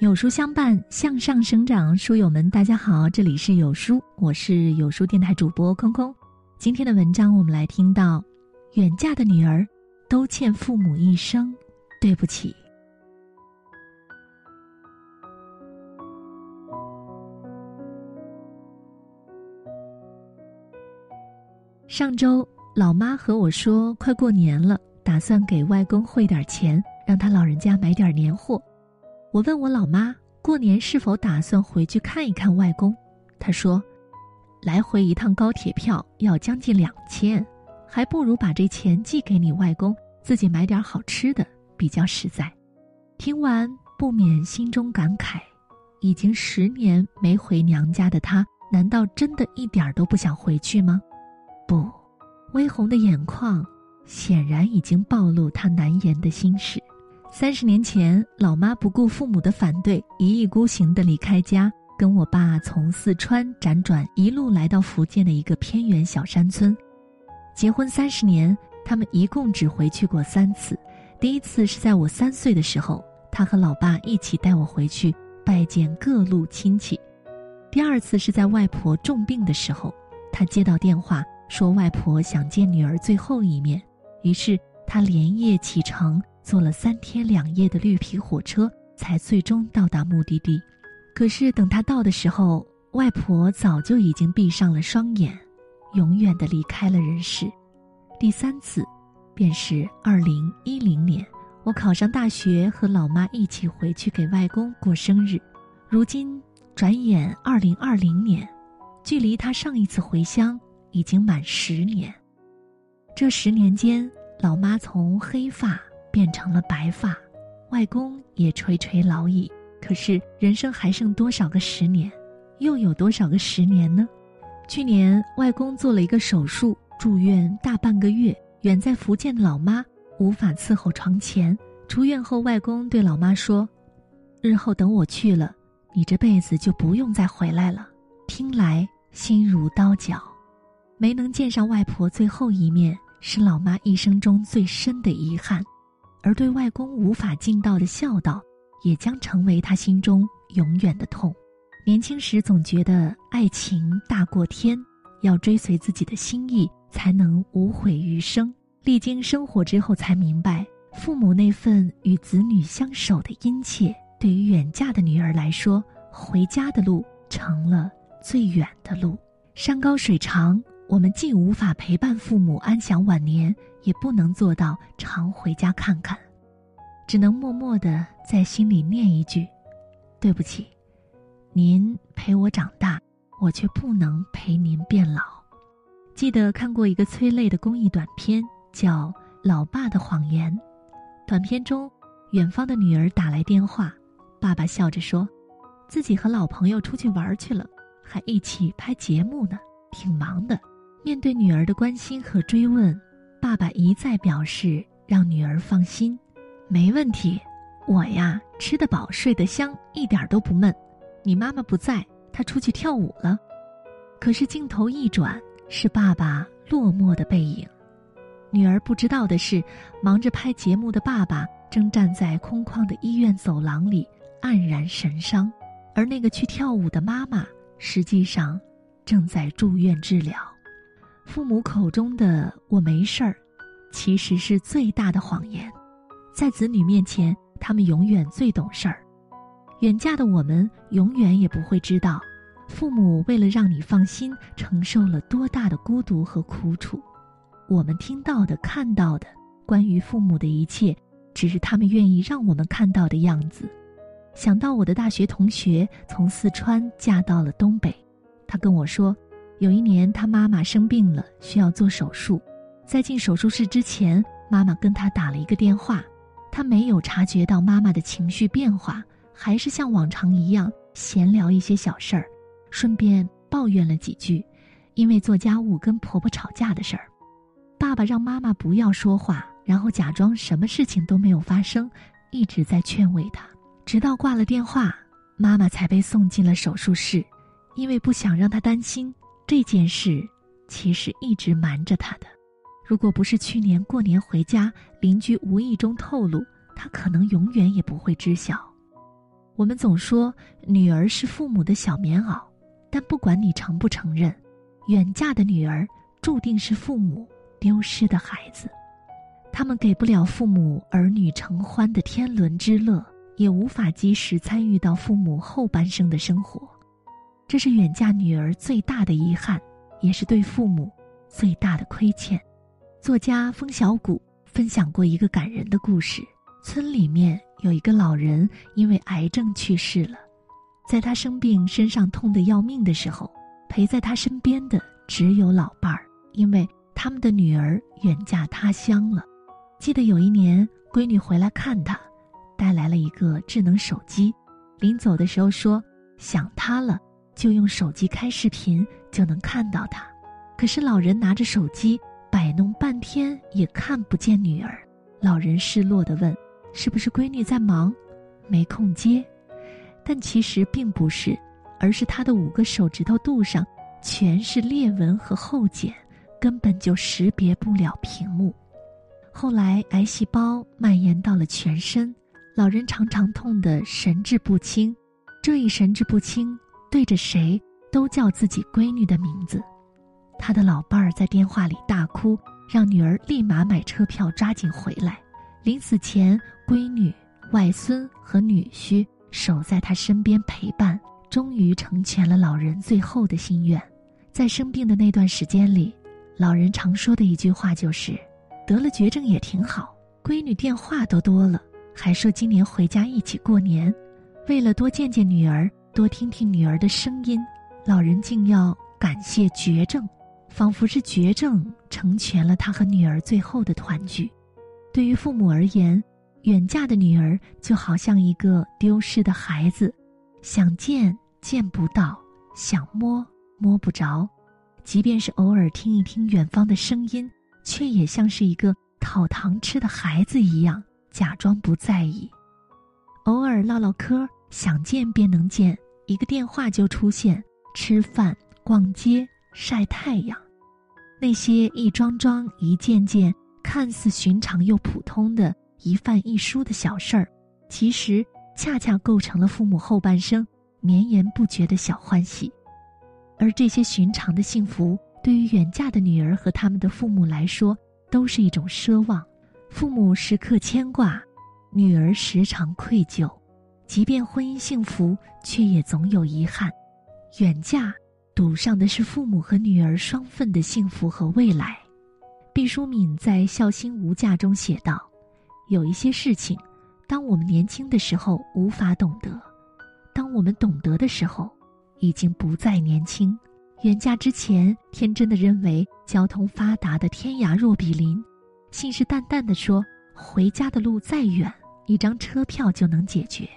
有书相伴，向上生长。书友们，大家好，这里是有书，我是有书电台主播空空。今天的文章，我们来听到：远嫁的女儿都欠父母一生对不起。上周，老妈和我说，快过年了，打算给外公汇点钱，让他老人家买点年货。我问我老妈过年是否打算回去看一看外公，她说，来回一趟高铁票要将近两千，还不如把这钱寄给你外公，自己买点好吃的比较实在。听完不免心中感慨，已经十年没回娘家的她，难道真的一点都不想回去吗？不，微红的眼眶显然已经暴露她难言的心事。三十年前，老妈不顾父母的反对，一意孤行的离开家，跟我爸从四川辗转一路来到福建的一个偏远小山村。结婚三十年，他们一共只回去过三次。第一次是在我三岁的时候，他和老爸一起带我回去拜见各路亲戚。第二次是在外婆重病的时候，他接到电话说外婆想见女儿最后一面，于是他连夜启程。坐了三天两夜的绿皮火车，才最终到达目的地。可是等他到的时候，外婆早就已经闭上了双眼，永远的离开了人世。第三次，便是二零一零年，我考上大学，和老妈一起回去给外公过生日。如今转眼二零二零年，距离他上一次回乡已经满十年。这十年间，老妈从黑发。变成了白发，外公也垂垂老矣。可是人生还剩多少个十年？又有多少个十年呢？去年外公做了一个手术，住院大半个月。远在福建的老妈无法伺候床前。出院后，外公对老妈说：“日后等我去了，你这辈子就不用再回来了。”听来心如刀绞。没能见上外婆最后一面，是老妈一生中最深的遗憾。而对外公无法尽到的孝道，也将成为他心中永远的痛。年轻时总觉得爱情大过天，要追随自己的心意才能无悔余生。历经生活之后，才明白父母那份与子女相守的殷切，对于远嫁的女儿来说，回家的路成了最远的路。山高水长，我们既无法陪伴父母安享晚年。也不能做到常回家看看，只能默默的在心里念一句：“对不起，您陪我长大，我却不能陪您变老。”记得看过一个催泪的公益短片，叫《老爸的谎言》。短片中，远方的女儿打来电话，爸爸笑着说：“自己和老朋友出去玩去了，还一起拍节目呢，挺忙的。”面对女儿的关心和追问。爸爸一再表示让女儿放心，没问题。我呀，吃得饱，睡得香，一点都不闷。你妈妈不在，她出去跳舞了。可是镜头一转，是爸爸落寞的背影。女儿不知道的是，忙着拍节目的爸爸正站在空旷的医院走廊里黯然神伤，而那个去跳舞的妈妈，实际上正在住院治疗。父母口中的“我没事儿”，其实是最大的谎言。在子女面前，他们永远最懂事儿。远嫁的我们，永远也不会知道，父母为了让你放心，承受了多大的孤独和苦楚。我们听到的、看到的，关于父母的一切，只是他们愿意让我们看到的样子。想到我的大学同学从四川嫁到了东北，他跟我说。有一年，他妈妈生病了，需要做手术。在进手术室之前，妈妈跟他打了一个电话。他没有察觉到妈妈的情绪变化，还是像往常一样闲聊一些小事儿，顺便抱怨了几句，因为做家务跟婆婆吵架的事儿。爸爸让妈妈不要说话，然后假装什么事情都没有发生，一直在劝慰她。直到挂了电话，妈妈才被送进了手术室，因为不想让她担心。这件事其实一直瞒着他的，如果不是去年过年回家，邻居无意中透露，他可能永远也不会知晓。我们总说女儿是父母的小棉袄，但不管你承不承认，远嫁的女儿注定是父母丢失的孩子。他们给不了父母儿女承欢的天伦之乐，也无法及时参与到父母后半生的生活，这是远嫁女儿最大的遗憾，也是对父母最大的亏欠。作家风小谷分享过一个感人的故事：村里面有一个老人因为癌症去世了，在他生病、身上痛得要命的时候，陪在他身边的只有老伴儿，因为他们的女儿远嫁他乡了。记得有一年，闺女回来看他，带来了一个智能手机，临走的时候说想他了，就用手机开视频就能看到他。可是老人拿着手机。摆弄半天也看不见女儿，老人失落地问：“是不是闺女在忙，没空接？”但其实并不是，而是他的五个手指头肚上全是裂纹和厚茧，根本就识别不了屏幕。后来癌细胞蔓延到了全身，老人常常痛得神志不清，这一神志不清，对着谁都叫自己闺女的名字。他的老伴儿在电话里大哭，让女儿立马买车票，抓紧回来。临死前，闺女、外孙和女婿守在他身边陪伴，终于成全了老人最后的心愿。在生病的那段时间里，老人常说的一句话就是：“得了绝症也挺好，闺女电话都多了，还说今年回家一起过年。”为了多见见女儿，多听听女儿的声音，老人竟要感谢绝症。仿佛是绝症成全了他和女儿最后的团聚。对于父母而言，远嫁的女儿就好像一个丢失的孩子，想见见不到，想摸摸不着。即便是偶尔听一听远方的声音，却也像是一个讨糖吃的孩子一样，假装不在意。偶尔唠唠嗑，想见便能见，一个电话就出现。吃饭、逛街、晒太阳。那些一桩桩、一件件看似寻常又普通的一饭一书的小事儿，其实恰恰构成了父母后半生绵延不绝的小欢喜。而这些寻常的幸福，对于远嫁的女儿和他们的父母来说，都是一种奢望。父母时刻牵挂，女儿时常愧疚，即便婚姻幸福，却也总有遗憾。远嫁。赌上的是父母和女儿双份的幸福和未来。毕淑敏在《孝心无价》中写道：“有一些事情，当我们年轻的时候无法懂得，当我们懂得的时候，已经不再年轻。远嫁之前，天真的认为交通发达的天涯若比邻，信誓旦旦地说回家的路再远，一张车票就能解决。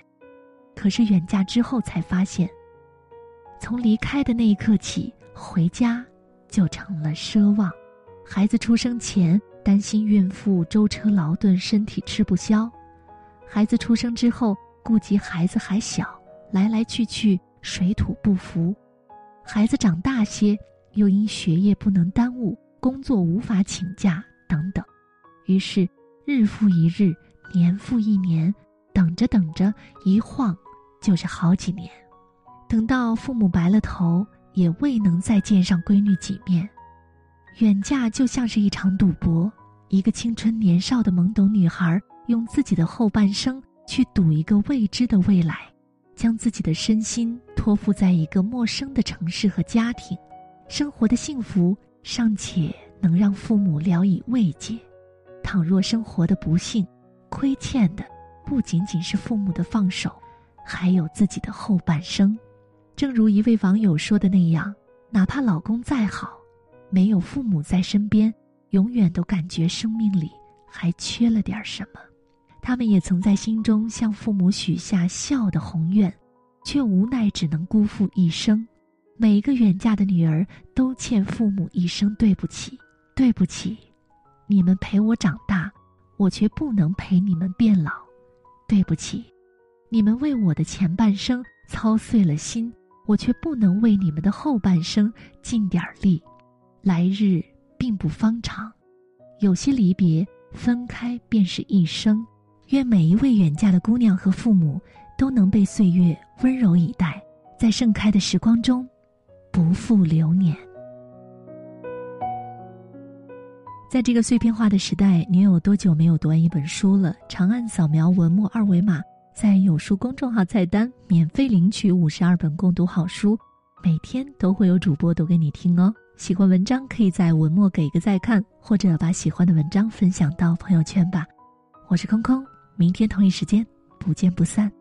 可是远嫁之后才发现。”从离开的那一刻起，回家就成了奢望。孩子出生前，担心孕妇舟车劳顿，身体吃不消；孩子出生之后，顾及孩子还小，来来去去水土不服；孩子长大些，又因学业不能耽误，工作无法请假等等。于是，日复一日，年复一年，等着等着，一晃就是好几年。等到父母白了头，也未能再见上闺女几面。远嫁就像是一场赌博，一个青春年少的懵懂女孩，用自己的后半生去赌一个未知的未来，将自己的身心托付在一个陌生的城市和家庭，生活的幸福尚且能让父母聊以慰藉，倘若生活的不幸，亏欠的不仅仅是父母的放手，还有自己的后半生。正如一位网友说的那样，哪怕老公再好，没有父母在身边，永远都感觉生命里还缺了点什么。他们也曾在心中向父母许下孝的宏愿，却无奈只能辜负一生。每一个远嫁的女儿都欠父母一声对不起，对不起，你们陪我长大，我却不能陪你们变老。对不起，你们为我的前半生操碎了心。我却不能为你们的后半生尽点力，来日并不方长，有些离别分开便是一生。愿每一位远嫁的姑娘和父母都能被岁月温柔以待，在盛开的时光中，不负流年。在这个碎片化的时代，你有多久没有读完一本书了？长按扫描文末二维码，在有书公众号菜单免费领取五十二本共读好书，每天都会有主播读给你听哦。喜欢文章可以在文末给个再看，或者把喜欢的文章分享到朋友圈吧。我是空空，明天同一时间不见不散。